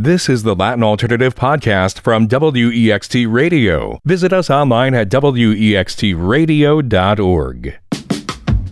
This is the Latin Alternative Podcast from WEXT Radio. Visit us online at wextradio.org.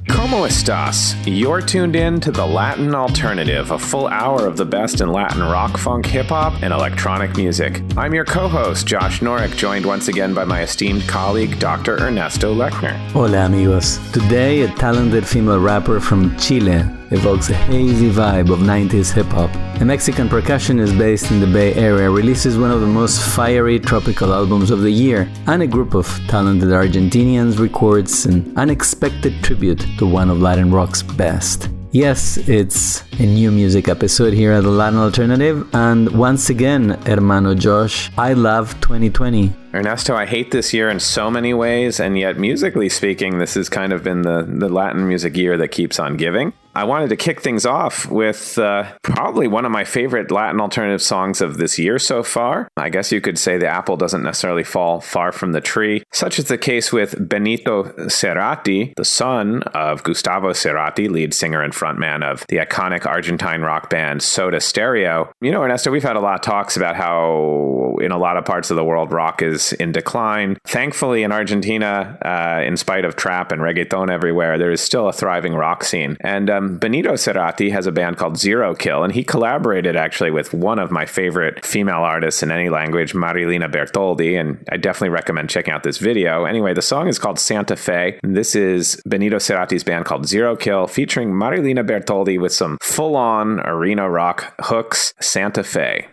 Como estas? You're tuned in to the Latin Alternative, a full hour of the best in Latin rock, funk, hip hop, and electronic music. I'm your co host, Josh Norek, joined once again by my esteemed colleague, Dr. Ernesto Lechner. Hola, amigos. Today, a talented female rapper from Chile evokes a hazy vibe of 90s hip hop. A Mexican percussionist based in the Bay Area releases one of the most fiery tropical albums of the year, and a group of talented Argentinians records an unexpected tribute to one of Latin rock's best. Yes, it's a new music episode here at the Latin Alternative, and once again, hermano Josh, I love 2020. Ernesto, I hate this year in so many ways, and yet musically speaking, this has kind of been the, the Latin music year that keeps on giving. I wanted to kick things off with uh, probably one of my favorite Latin alternative songs of this year so far. I guess you could say the apple doesn't necessarily fall far from the tree. Such is the case with Benito Cerati, the son of Gustavo Cerati, lead singer and frontman of the iconic Argentine rock band Soda Stereo. You know, Ernesto, we've had a lot of talks about how in a lot of parts of the world rock is in decline. Thankfully, in Argentina, uh, in spite of trap and reggaeton everywhere, there is still a thriving rock scene. And um, Um, Benito Cerati has a band called Zero Kill, and he collaborated actually with one of my favorite female artists in any language, Marilina Bertoldi, and I definitely recommend checking out this video. Anyway, the song is called Santa Fe. This is Benito Cerati's band called Zero Kill, featuring Marilina Bertoldi with some full-on arena rock hooks, Santa Fe.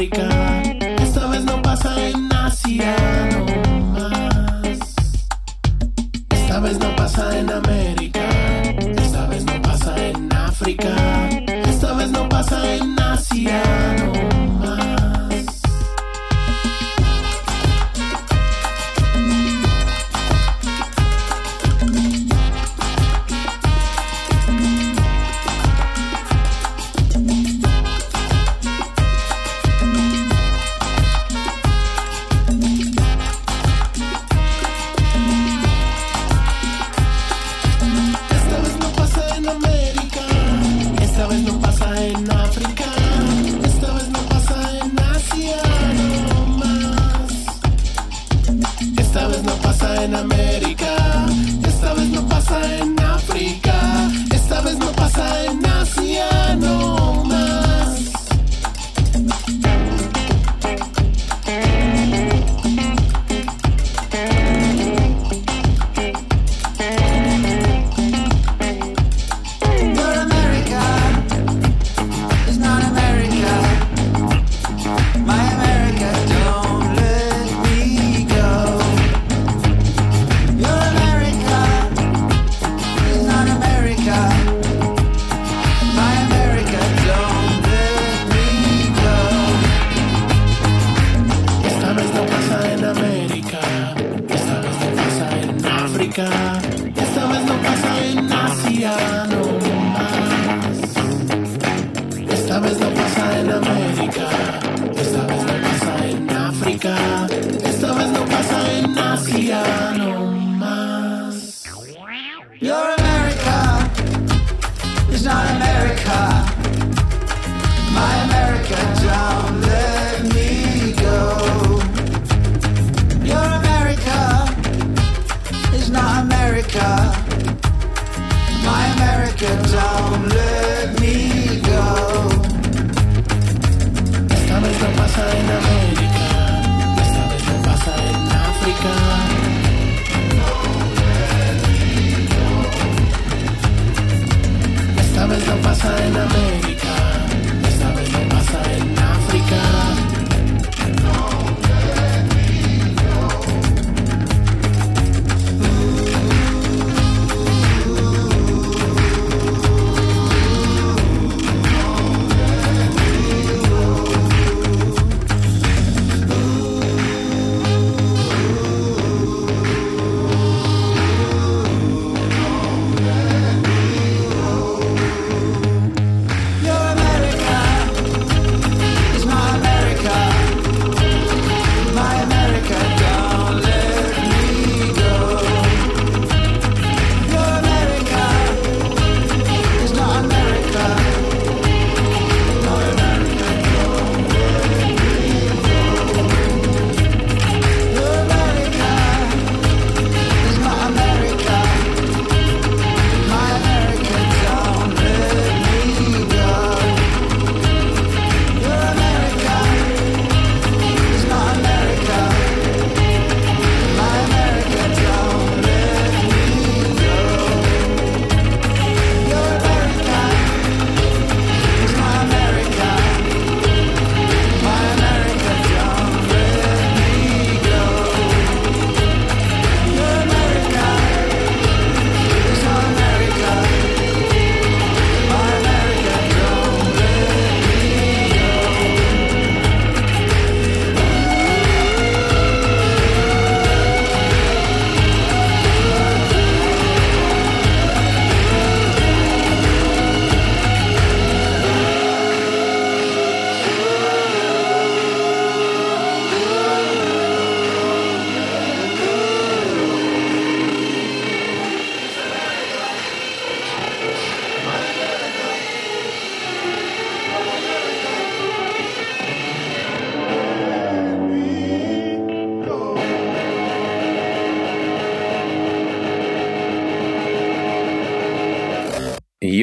Esta vez no pasa en Asia.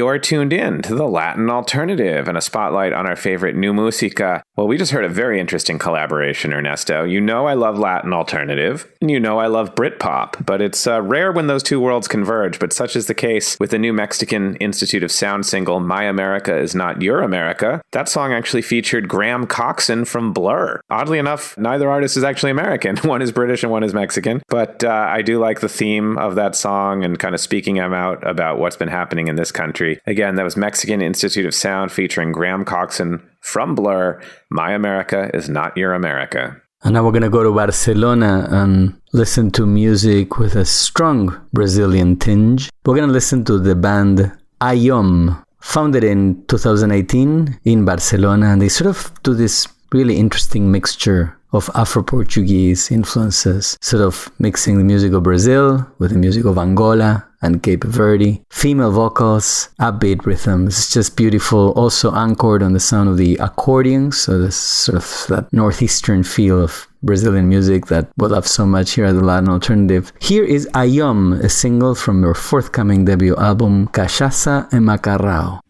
You're tuned in to the Latin Alternative and a spotlight on our favorite new musica. Well, we just heard a very interesting collaboration, Ernesto. You know I love Latin Alternative, and you know I love Britpop, but it's uh, rare when those two worlds converge, but such is the case with the new Mexican Institute of Sound single, My America Is Not Your America. That song actually featured Graham Coxon from Blur. Oddly enough, neither artist is actually American. One is British and one is Mexican, but uh, I do like the theme of that song and kind of speaking out about what's been happening in this country. Again, that was Mexican Institute of Sound featuring Graham Coxon from Blur. My America is not your America. And now we're going to go to Barcelona and listen to music with a strong Brazilian tinge. We're going to listen to the band Ayom, founded in 2018 in Barcelona. And they sort of do this really interesting mixture of Afro Portuguese influences, sort of mixing the music of Brazil with the music of Angola and Cape Verde. Female vocals, upbeat rhythms, it's just beautiful. Also anchored on the sound of the accordion, so this sort of that northeastern feel of Brazilian music that we love so much here at the Latin Alternative. Here is Ayom, a single from their forthcoming debut album, Cachaça e Macarrão.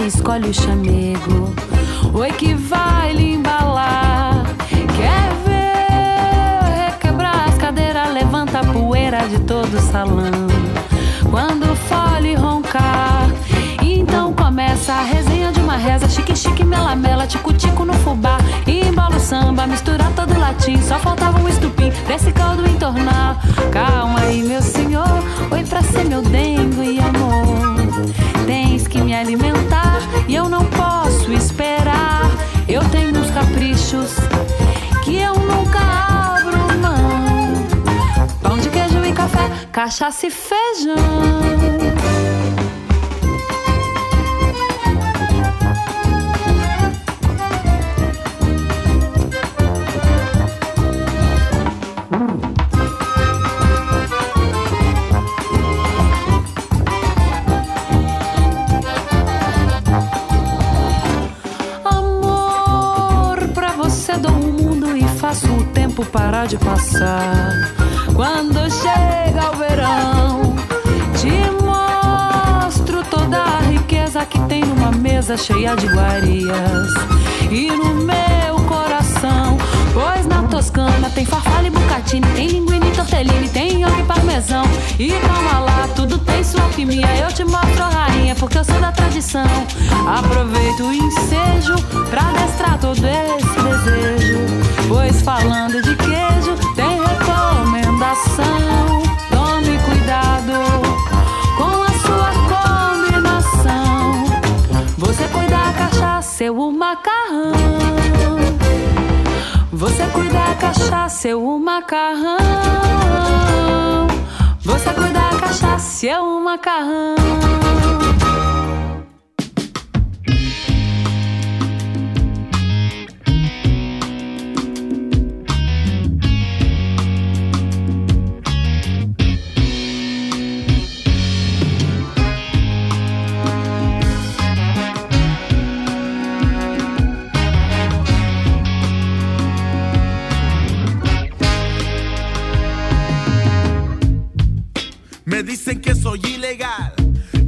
Escolhe o chamego. Oi que vai lhe embalar. Quer ver requebrar as cadeiras, levanta a poeira de todo o salão. Quando fole roncar, então começa a resenha de uma reza. Chique, chique, mela, mela, tico, tico no fubá. Embala o samba, mistura todo latim. Só faltava um estupim desse caldo entornar. Calma aí, meu senhor. Oi pra ser meu dengo e amor tens que me alimentar e eu não posso esperar. Eu tenho uns caprichos que eu nunca abro mão. Pão de queijo e café, cachaça e feijão. Tempo parar de passar. Quando chega o verão, te mostro toda a riqueza que tem numa mesa cheia de iguarias. E no meu pois na Toscana tem farfalha e bucatini, tem linguine, tortellini, tem óleo e parmesão. E calma lá, tudo tem sua alquimia. Eu te mostro a rainha, porque eu sou da tradição. Aproveito o ensejo pra mestrar todo esse desejo. Pois falando de queijo, tem recomendação. Tome cuidado com a sua combinação. Você cuida da cachaça, o macarrão. Você cuida da cachaça, eu o macarrão. Você cuida da cachaça, eu o macarrão. Dicen que soy ilegal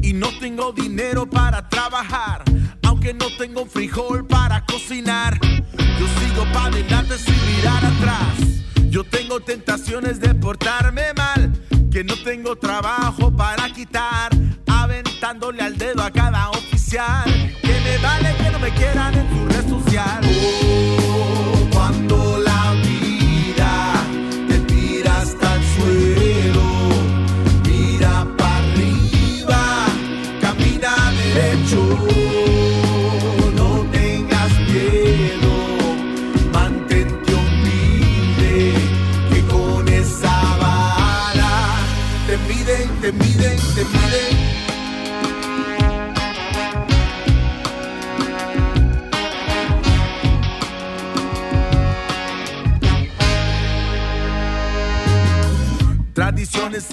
y no tengo dinero para trabajar, aunque no tengo frijol para cocinar. Yo sigo para adelante sin mirar atrás. Yo tengo tentaciones de portarme mal, que no tengo trabajo para quitar, aventándole al dedo a cada oficial. Que me vale que no me quieran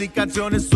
y canciones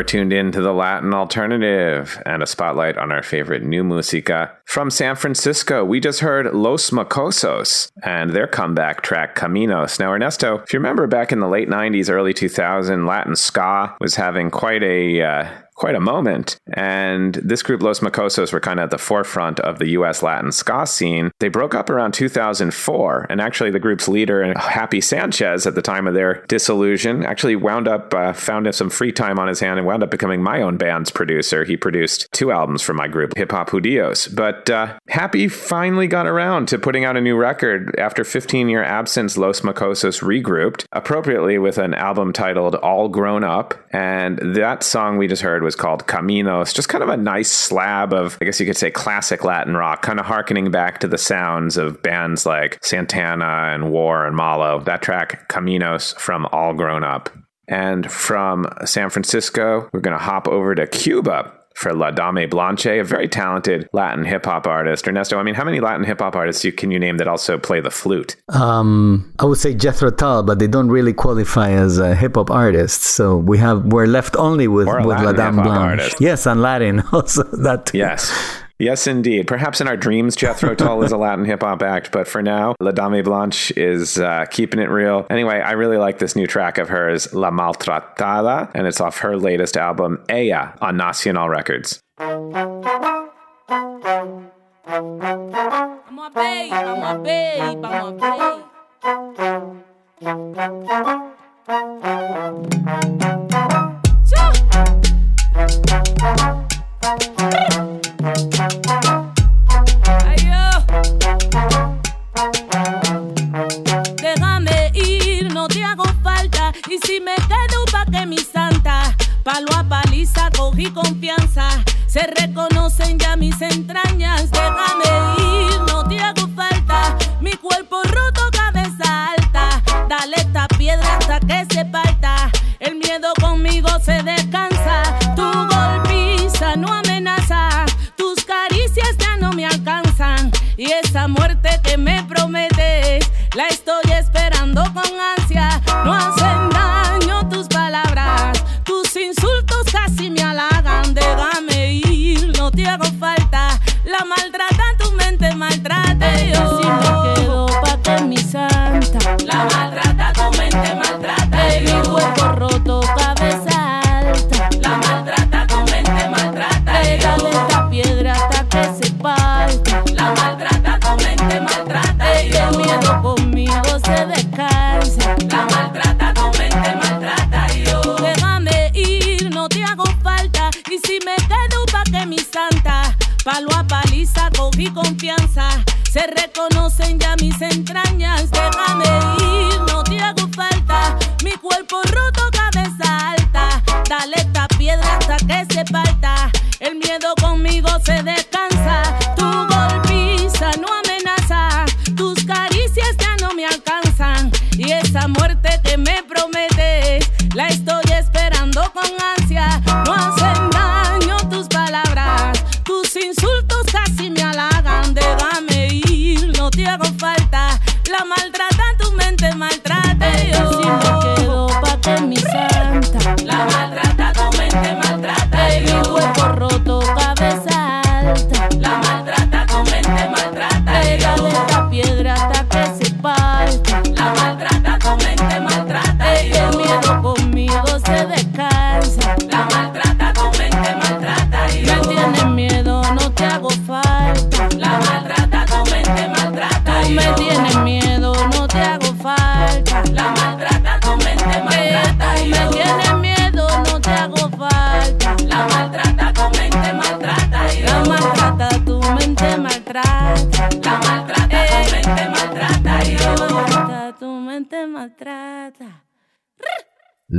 are tuned in to the Latin Alternative and a spotlight on our favorite new música. From San Francisco, we just heard Los Mocosos and their comeback track Caminos. Now, Ernesto, if you remember back in the late 90s, early 2000, Latin ska was having quite a. Uh, Quite a moment. And this group, Los Mocosos, were kind of at the forefront of the US Latin ska scene. They broke up around 2004. And actually, the group's leader, Happy Sanchez, at the time of their dissolution, actually wound up, uh, found some free time on his hand and wound up becoming my own band's producer. He produced two albums for my group, Hip Hop Hoodíos. But uh, Happy finally got around to putting out a new record. After 15 year absence, Los Mocosos regrouped, appropriately with an album titled All Grown Up. And that song we just heard was called Caminos, just kind of a nice slab of, I guess you could say, classic Latin rock, kind of harkening back to the sounds of bands like Santana and War and Malo. That track, Caminos from All Grown Up. And from San Francisco, we're going to hop over to Cuba for La Dame Blanche, a very talented Latin hip hop artist. Ernesto, I mean, how many Latin hip hop artists you, can you name that also play the flute? Um, I would say Jethro Tull, but they don't really qualify as uh, hip hop artists. So we have we're left only with with La Dame Blanche. artist. Yes, and Latin also. That too. Yes. Yes, indeed. Perhaps in our dreams, Jethro Tull is a Latin hip hop act, but for now, La Dame Blanche is uh, keeping it real. Anyway, I really like this new track of hers, La Maltratada, and it's off her latest album, Ella, on Nacional Records. Déjame ir, no te hago falta. Y si me quedo pa' que mi santa, palo a paliza, cogí confianza. Se reconocen ya mis entrañas. Déjame ir, no te hago falta. Mi cuerpo roto, cabeza alta. Dale esta piedra hasta que se parta. El miedo conmigo se descansa. me prometes, la estoy esperando con ansia. No hacen daño tus palabras, tus insultos casi me halagan. Déjame ir, no te hago falta. La maltrata tu mente, maltrate yo.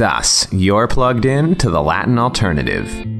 Thus, You're plugged in to the Latin Alternative.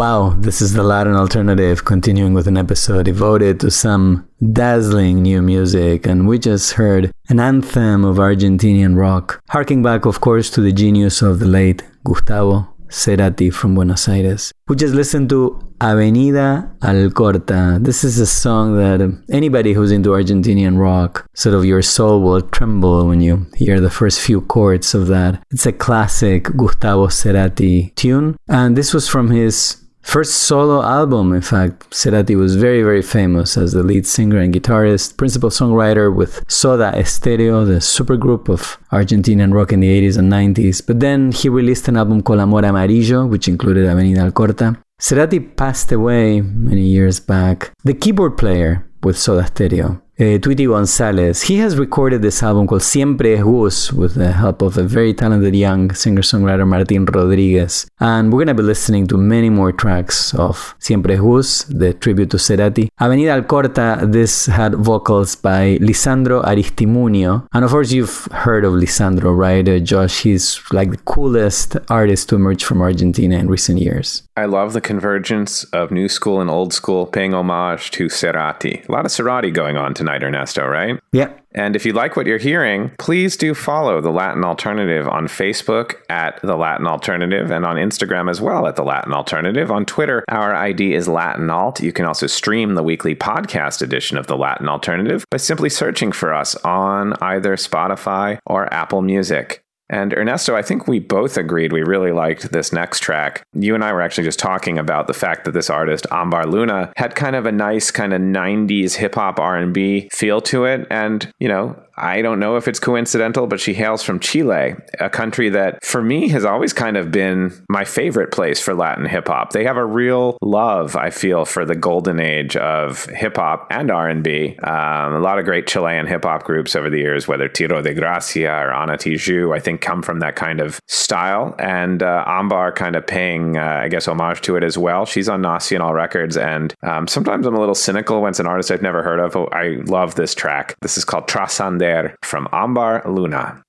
Wow, this is the Latin alternative, continuing with an episode devoted to some dazzling new music, and we just heard an anthem of Argentinian rock, harking back, of course, to the genius of the late Gustavo Cerati from Buenos Aires. We just listened to Avenida Alcorta. This is a song that anybody who's into Argentinian rock, sort of your soul will tremble when you hear the first few chords of that. It's a classic Gustavo Cerati tune, and this was from his First solo album, in fact, Cerati was very, very famous as the lead singer and guitarist, principal songwriter with Soda Stereo, the supergroup of Argentinian rock in the 80s and 90s. But then he released an album called Amor Amarillo, which included Avenida Alcorta. Cerati passed away many years back. The keyboard player with Soda Stereo uh, Tweety Gonzalez. He has recorded this album called Siempre es Gus with the help of a very talented young singer songwriter Martin Rodriguez. And we're going to be listening to many more tracks of Siempre es Gus, the tribute to Cerati. Avenida Alcorta, this had vocals by Lisandro Aristimuño. And of course, you've heard of Lisandro, right? Uh, Josh, he's like the coolest artist to emerge from Argentina in recent years. I love the convergence of new school and old school paying homage to Cerati. A lot of Cerati going on tonight, Ernesto, right? Yeah. And if you like what you're hearing, please do follow The Latin Alternative on Facebook at The Latin Alternative and on Instagram as well at The Latin Alternative. On Twitter, our ID is Latin Alt. You can also stream the weekly podcast edition of The Latin Alternative by simply searching for us on either Spotify or Apple Music. And Ernesto, I think we both agreed we really liked this next track. You and I were actually just talking about the fact that this artist Ambar Luna had kind of a nice kind of 90s hip hop R&B feel to it and, you know, I don't know if it's coincidental, but she hails from Chile, a country that for me has always kind of been my favorite place for Latin hip hop. They have a real love, I feel, for the golden age of hip hop and R&B. Um, a lot of great Chilean hip hop groups over the years, whether Tiro de Gracia or Ana Tijoux, I think come from that kind of style. And uh, Ambar kind of paying, uh, I guess, homage to it as well. She's on Nacional Records, and um, sometimes I'm a little cynical when it's an artist I've never heard of. Oh, I love this track. This is called Trascender from Ambar Luna.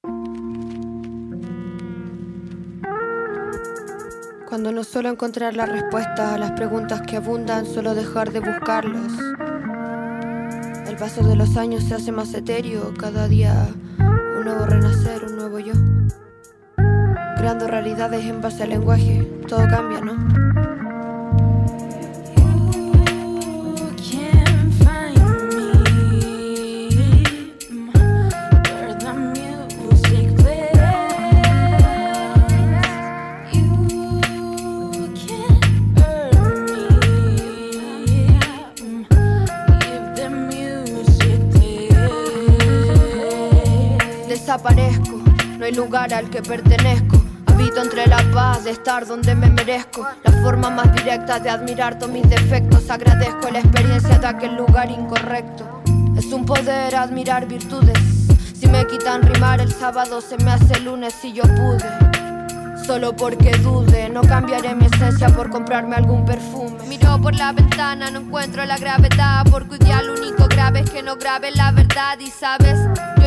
Cuando no suelo encontrar las respuestas a las preguntas que abundan, suelo dejar de buscarlas. El paso de los años se hace más etéreo, cada día un nuevo renacer, un nuevo yo. Creando realidades en base al lenguaje, todo cambia, ¿no? Desaparezco, no hay lugar al que pertenezco. Habito entre la paz de estar donde me merezco. La forma más directa de admirar todos mis defectos. Agradezco la experiencia de aquel lugar incorrecto. Es un poder admirar virtudes. Si me quitan rimar el sábado, se me hace lunes si yo pude. Solo porque dude, no cambiaré mi esencia por comprarme algún perfume. Miro por la ventana, no encuentro la gravedad. Porque hoy día lo único grave es que no grabe la verdad. Y sabes,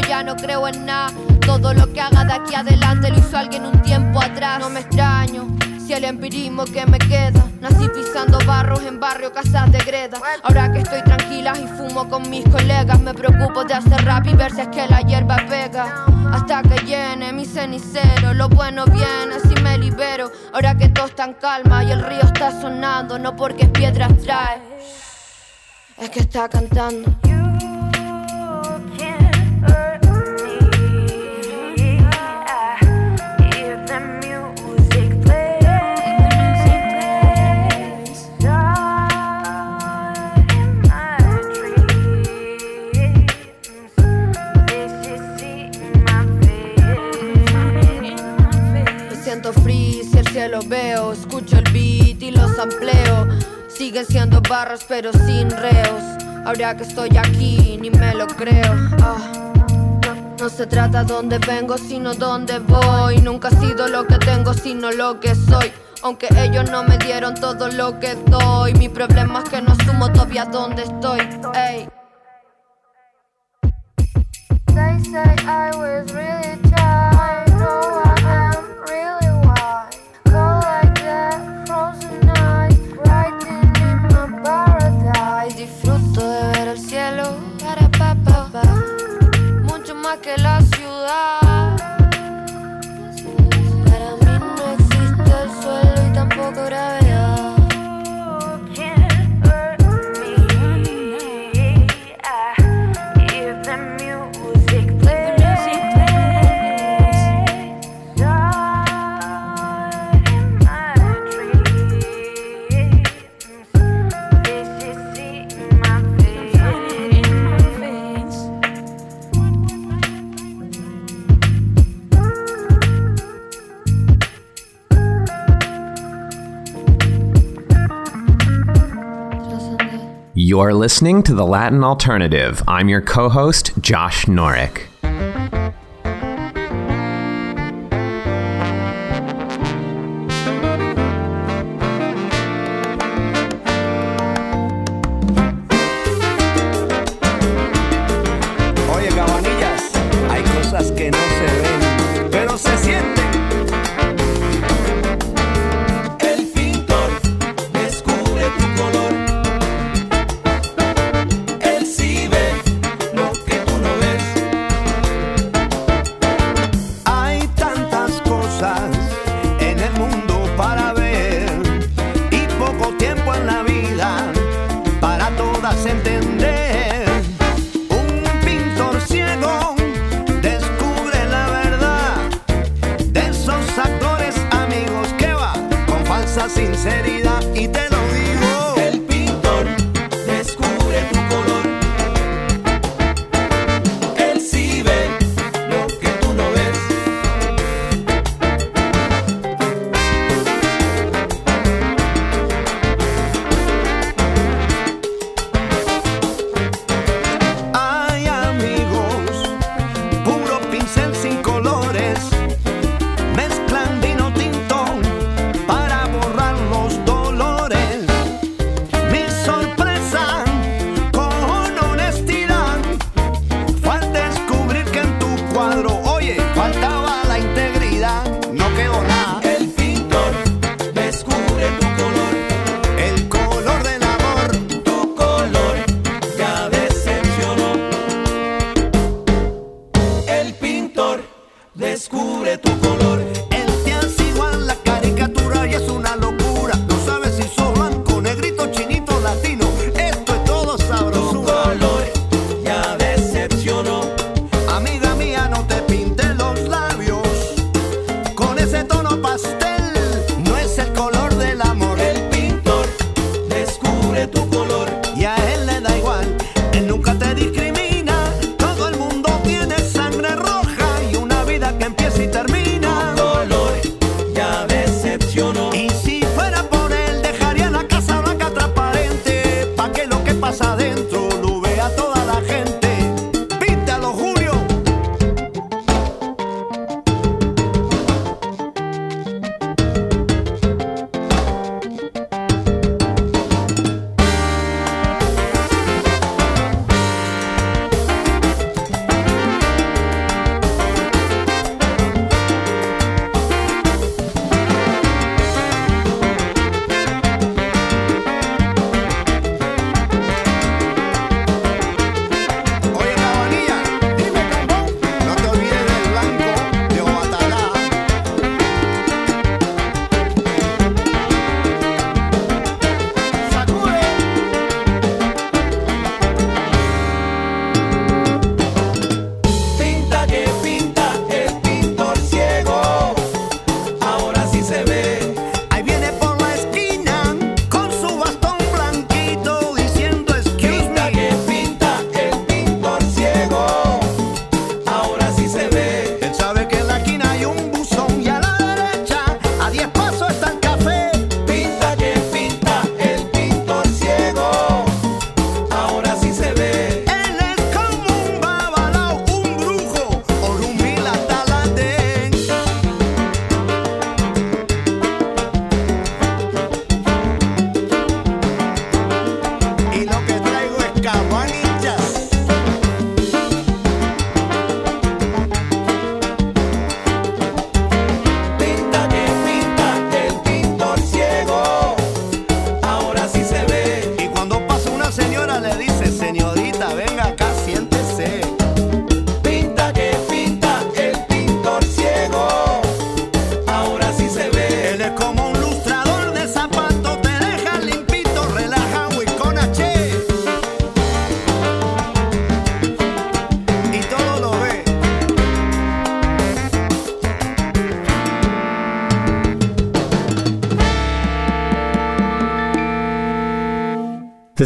ya no creo en nada. Todo lo que haga de aquí adelante lo hizo alguien un tiempo atrás. No me extraño. Si el empirismo que me queda, nací pisando barros en barrio, casas de greda. Ahora que estoy tranquila y fumo con mis colegas, me preocupo de hacer rap y ver si es que la hierba pega. Hasta que llene mi cenicero, lo bueno viene si me libero. Ahora que todo está en calma y el río está sonando, no porque piedras trae, es que está cantando. Siguen siendo barras pero sin reos. Ahora que estoy aquí ni me lo creo. Ah, no se trata dónde vengo, sino dónde voy. Nunca he sido lo que tengo, sino lo que soy. Aunque ellos no me dieron todo lo que doy. Mi problema es que no sumo todavía dónde estoy. Ey. They say I was really You're listening to The Latin Alternative. I'm your co host, Josh Norek.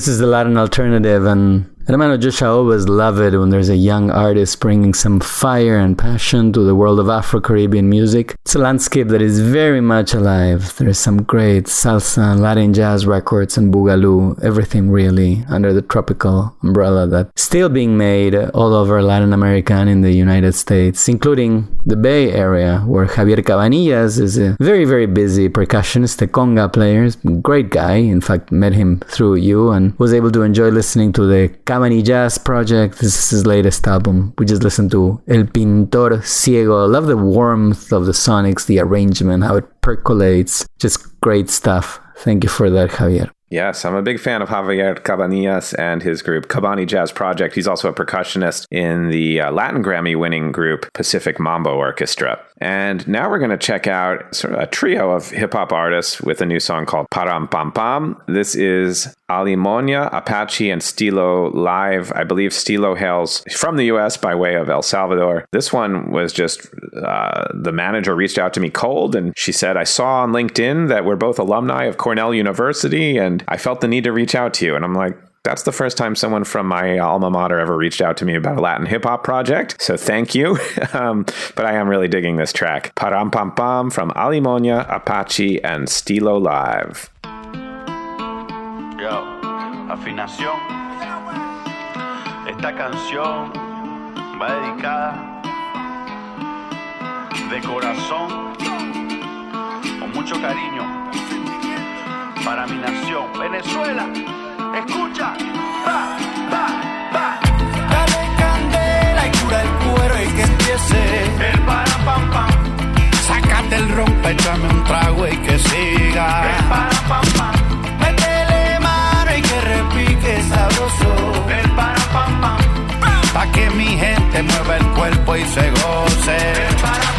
Is the Latin alternative, and Hermano Josh, I always love it when there's a young artist bringing some fire and passion to the world of Afro Caribbean music. It's a landscape that is very much alive. There's some great salsa Latin jazz records and boogaloo, everything really under the tropical umbrella that's still being made all over Latin America and in the United States, including the Bay Area, where Javier Cabanillas is a very, very busy percussionist, a conga player, great guy. In fact, met him through you and was able to enjoy listening to the Cabani Jazz Project. This is his latest album. We just listened to El Pintor Ciego. I love the warmth of the the arrangement, how it percolates. Just great stuff. Thank you for that, Javier. Yes, I'm a big fan of Javier Cabanillas and his group Cabani Jazz Project. He's also a percussionist in the uh, Latin Grammy winning group Pacific Mambo Orchestra. And now we're going to check out sort of a trio of hip hop artists with a new song called Param Pam Pam. This is Alimonia, Apache, and Stilo live. I believe Stilo hails from the US by way of El Salvador. This one was just uh, the manager reached out to me cold and she said, I saw on LinkedIn that we're both alumni of Cornell University and I felt the need to reach out to you. And I'm like, that's the first time someone from my alma mater ever reached out to me about a Latin hip hop project. So thank you. um, but I am really digging this track. Param Pam Pam from Alimonia, Apache, and Stilo Live. Yo, afinación. Esta canción va dedicada de corazón, con mucho cariño, para mi nación, Venezuela. Escucha, va, va, va. Dale candela y cura el cuero y que empiece. El para pam pam, Sácate el rompe, échame un trago y que siga. El para pam pam, Métele mano y que repique sabroso. El para pam pam, Pa' que mi gente mueva el cuerpo y se goce.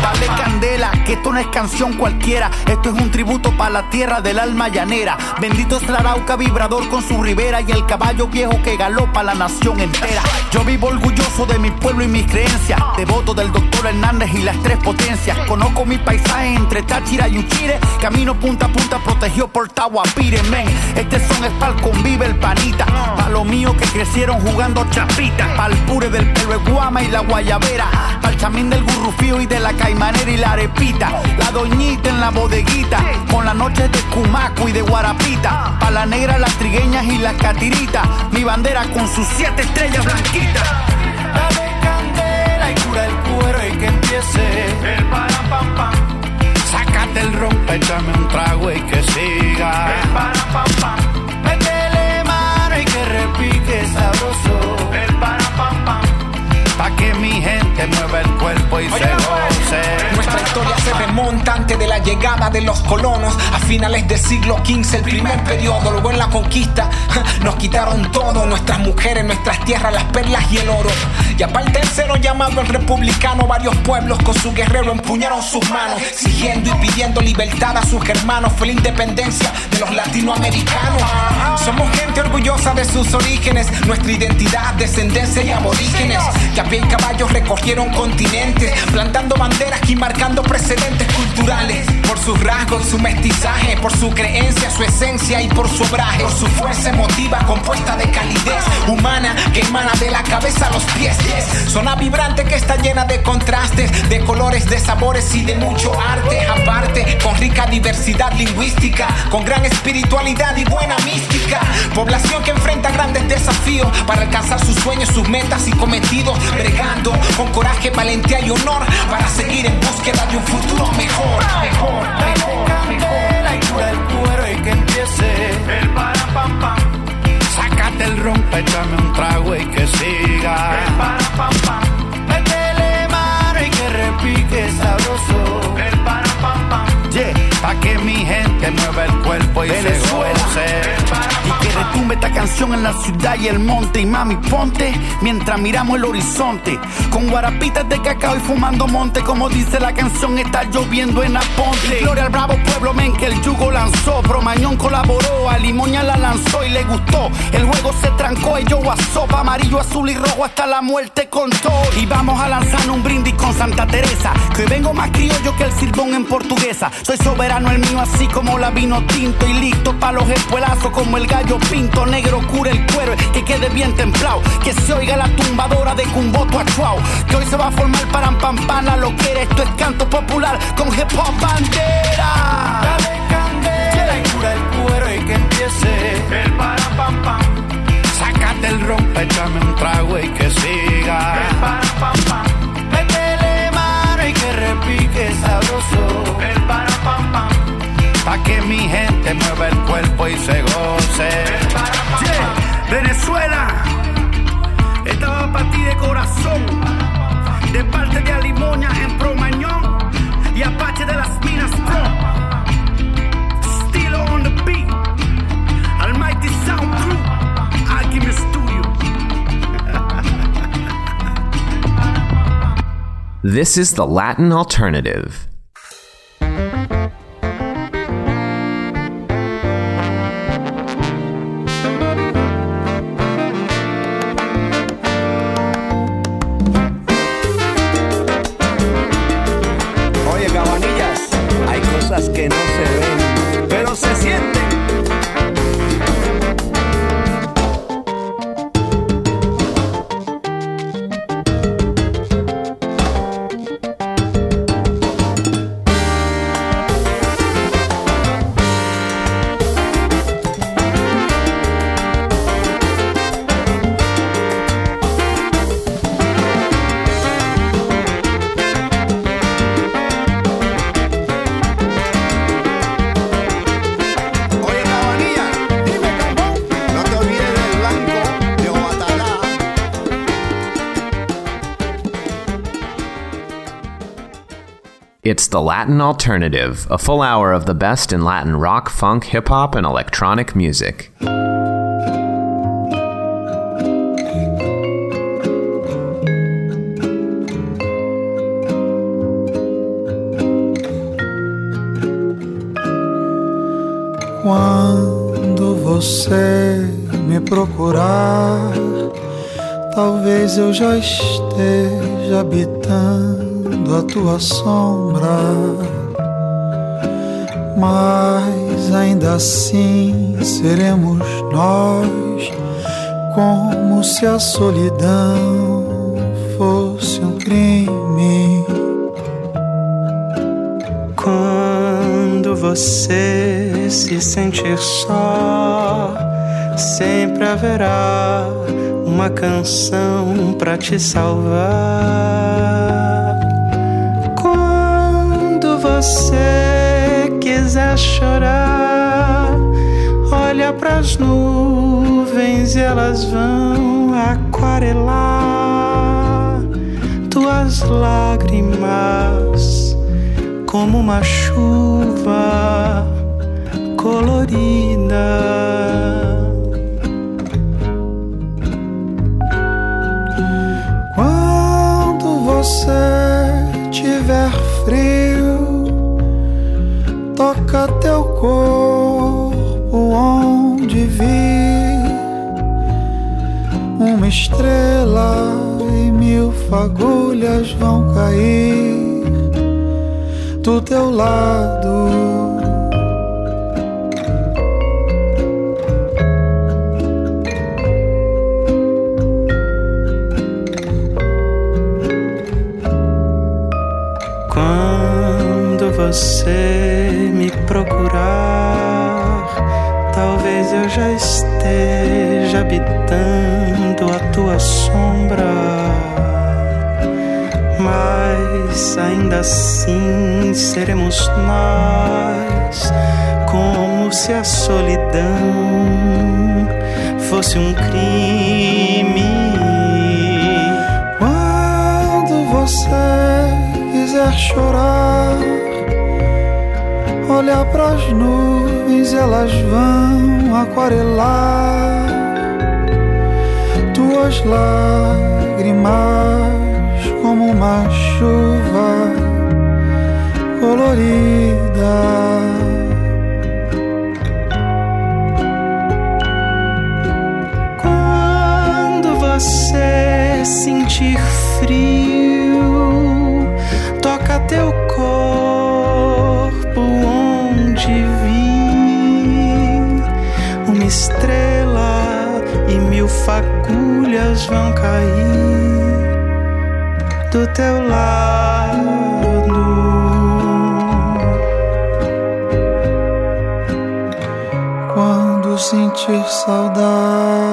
Dale candela, que esto no es canción cualquiera. Esto es un tributo para la tierra del alma llanera. Bendito es la arauca vibrador con su ribera Y el caballo viejo que galopa la nación entera. Yo vivo orgulloso de mi pueblo y mis creencias. Devoto del doctor Hernández y las tres potencias. Conozco mi paisaje entre Táchira y Uchire. Camino punta a punta protegido por Tahuapire, men. Este son es pa'l convive el panita. Pa' lo mío que crecieron jugando chapita Pa'l pure del pelo de guama y la guayabera. Pa'l chamín del gurrufío y de la caimanera y la arepita. La doñita en la bodeguita Con las noches de cumaco y de guarapita. Pa' la negra las trigueñas y las catiritas. Mi bandera con sus siete estrellas blanquitas. Dame candela y cura el cuero y que empiece. El para pam pam, Sácate el rompe, échame un trago y que siga. El para pam pam, Métele mano y que repique sabroso. Pa' que mi gente mueva el cuerpo y se goce Nuestra historia se remonta antes de la llegada de los colonos a finales del siglo XV, el primer periodo. Luego en la conquista nos quitaron todo: nuestras mujeres, nuestras tierras, las perlas y el oro. Y aparte el tercero llamado el republicano, varios pueblos con su guerrero empuñaron sus manos, siguiendo y pidiendo libertad a sus hermanos. Fue la independencia de los latinoamericanos. Somos gente orgullosa de sus orígenes, nuestra identidad, descendencia y aborígenes. Que y caballo recorrieron continentes, plantando banderas y marcando precedentes culturales. Por sus rasgos, su mestizaje, por su creencia, su esencia y por su obraje. Por su fuerza emotiva compuesta de calidez humana que emana de la cabeza a los pies. Zona vibrante que está llena de contrastes, de colores, de sabores y de mucho arte. Aparte, con rica diversidad lingüística, con gran espiritualidad y buena mística. Población que enfrenta grandes desafíos para alcanzar sus sueños, sus metas y cometidos. Bregando con coraje, valentía y honor para seguir en búsqueda de un futuro mejor. Mejor, mejor, y cura el cuero y que empiece. El para pam. Pam, Sácate el rompe, échame un trago y que siga. El para pam. Pam, Métele mano y que repique sabroso. El para pam. Pam, Yeah, pa' que mi gente mueva el cuerpo y Venezuela. se goce Que retumbe esta canción en la ciudad y el monte. Y mami, ponte mientras miramos el horizonte. Con guarapitas de cacao y fumando monte. Como dice la canción, está lloviendo en Aponte. Y Gloria al bravo pueblo, men, que el yugo lanzó. Promañón colaboró, a Limoña la lanzó y le gustó. El juego se trancó y yo a sopa, amarillo, azul y rojo hasta la muerte con todo. Y vamos a lanzar un brindis con Santa Teresa, que vengo más criollo que el silbón en portuguesa. Soy soberano el mío así como la vino tinto y listo para los espuelazos como el gallo pinto. Negro cura el cuero, que quede bien templado, que se oiga la tumbadora de Cumboto a Chuao. Que hoy se va a formar para pampana lo que era. Esto es canto popular con hip hop bandera. Dale candela y cura el cuero y que empiece el para pam. Sácate el rompe, échame un trago y que siga. El para pam pam. Métele mano y que repique sabroso. El para pam pam. Pa' que mi gente mueva el cuerpo y se goce. Yeah, Venezuela, esta va para ti de corazón. De parte de Alimoña en Promañón y Apache de las Minas Pro. Still on the beat. Almighty Sound Crew. Alchemy Studio. This is the Latin alternative. The Latin alternative, a full hour of the best in Latin rock, funk, hip hop, and electronic music. Quando você me procurar, talvez eu já esteja habitando a tua sombra. Mas ainda assim seremos nós, como se a solidão fosse um crime. Quando você se sentir só, sempre haverá uma canção pra te salvar. Você quiser chorar, olha pras nuvens e elas vão aquarelar tuas lágrimas como uma chuva colorida. Quando você tiver frio, toca teu corpo onde vir uma estrela e mil fagulhas vão cair do teu lado. Quando você procurar, talvez eu já esteja habitando a tua sombra. Mas ainda assim seremos nós, como se a solidão fosse um crime. Quando você quiser chorar, olha pras nuvens, elas vão aquarelar tuas lágrimas como uma chuva colorida. você sentir frio, toca teu fagulhas vão cair do teu lado. Quando sentir saudade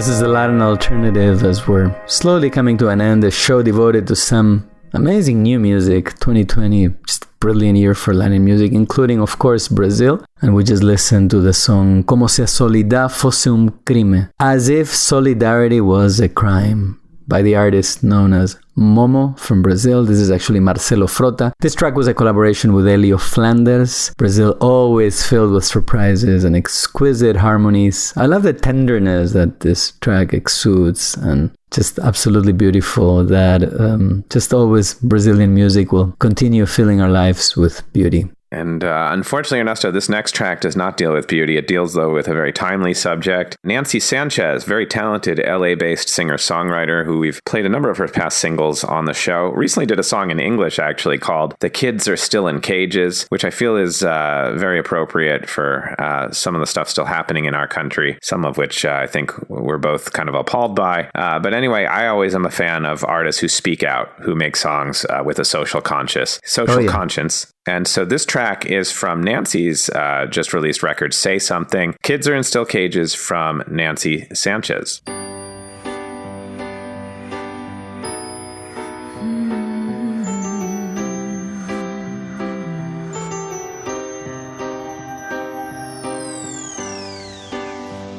This is the Latin alternative as we're slowly coming to an end. A show devoted to some amazing new music. 2020, just brilliant year for Latin music, including, of course, Brazil. And we just listened to the song Como se a solidão fosse um crime, as if solidarity was a crime. By the artist known as Momo from Brazil. This is actually Marcelo Frota. This track was a collaboration with Hélio Flanders. Brazil always filled with surprises and exquisite harmonies. I love the tenderness that this track exudes and just absolutely beautiful that um, just always Brazilian music will continue filling our lives with beauty. And uh, unfortunately, Ernesto, this next track does not deal with beauty. It deals, though, with a very timely subject. Nancy Sanchez, very talented LA based singer songwriter who we've played a number of her past singles on the show, recently did a song in English actually called The Kids Are Still in Cages, which I feel is uh, very appropriate for uh, some of the stuff still happening in our country, some of which uh, I think we're both kind of appalled by. Uh, but anyway, I always am a fan of artists who speak out, who make songs uh, with a social conscious, social Oh, yeah. conscience. And so this track is from Nancy's uh, just released record, Say Something. Kids Are in Still Cages from Nancy Sanchez.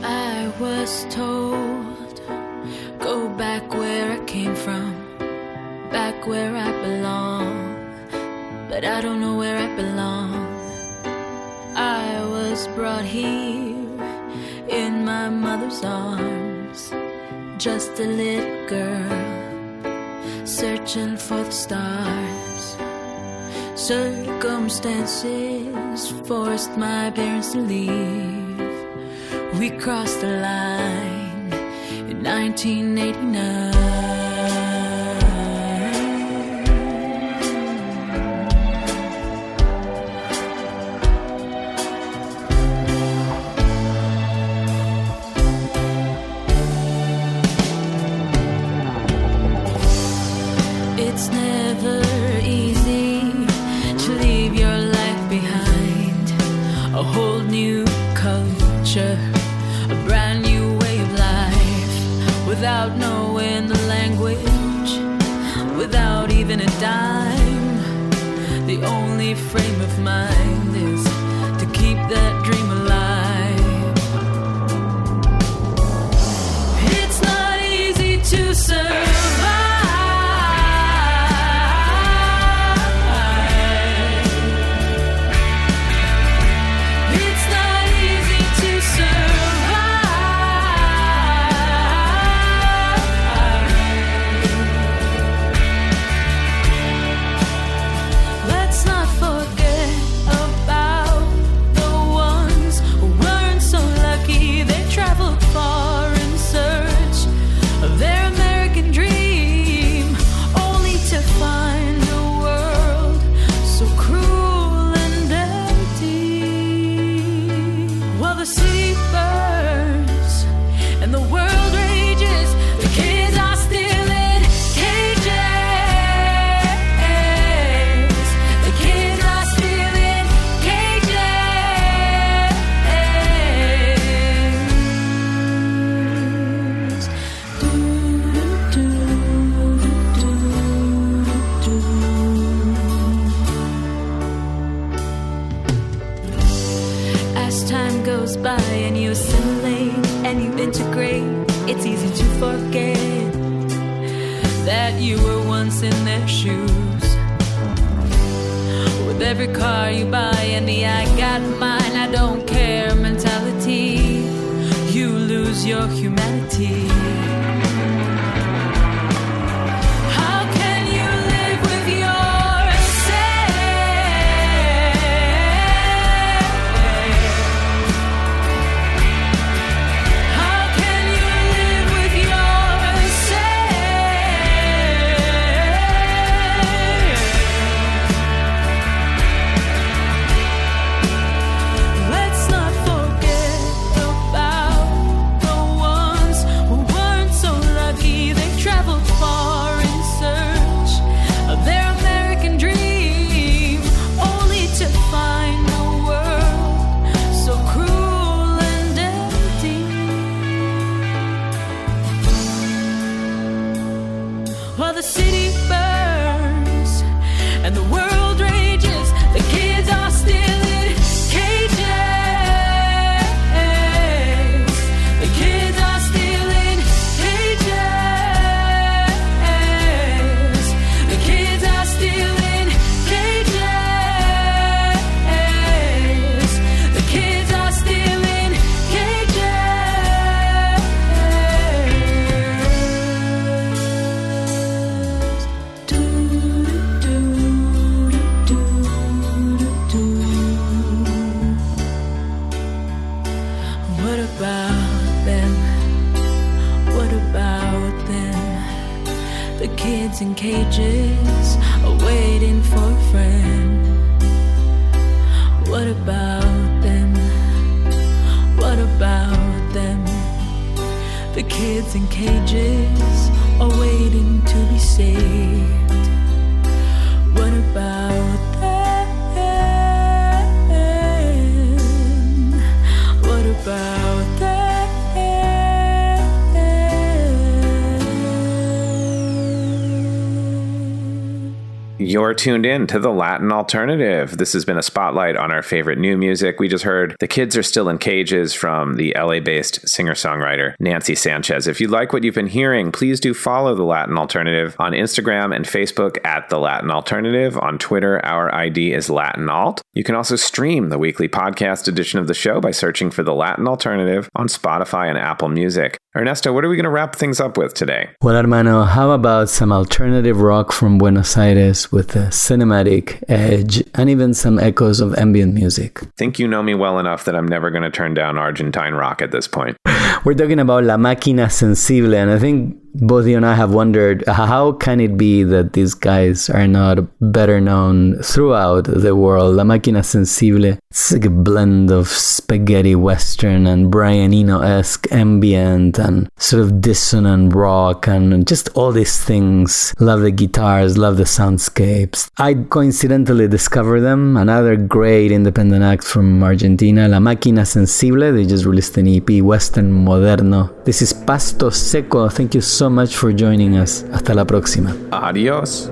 I was told, brought here in my mother's arms, just a little girl, searching for the stars. Circumstances forced my parents to leave. We crossed the line in 1989. You're tuned in to the Latin Alternative. This has been a spotlight on our favorite new music. We just heard The Kids Are Still in Cages from the LA based singer songwriter Nancy Sanchez. If you like what you've been hearing, please do follow the Latin Alternative on Instagram and Facebook at the Latin Alternative. On Twitter, our ID is Latin Alt. You can also stream the weekly podcast edition of the show by searching for the Latin Alternative on Spotify and Apple Music. Ernesto, what are we going to wrap things up with today? Well, hermano, how about some alternative rock from Buenos Aires with a cinematic edge and even some echoes of ambient music? think you know me well enough that I'm never going to turn down Argentine rock at this point. We're talking about La Máquina Sensible, and I think both you and I have wondered how can it be that these guys are not better known throughout the world. La Máquina Sensible, it's like a blend of spaghetti western and Brian Eno-esque ambient and sort of dissonant rock and just all these things. Love the guitars, love the soundscapes. I coincidentally discovered them. Another great independent act from Argentina, La Máquina Sensible. They just released an EP, Western Moderno. This is Pasto Seco. Thank you so much for joining us. Hasta la próxima. Adios.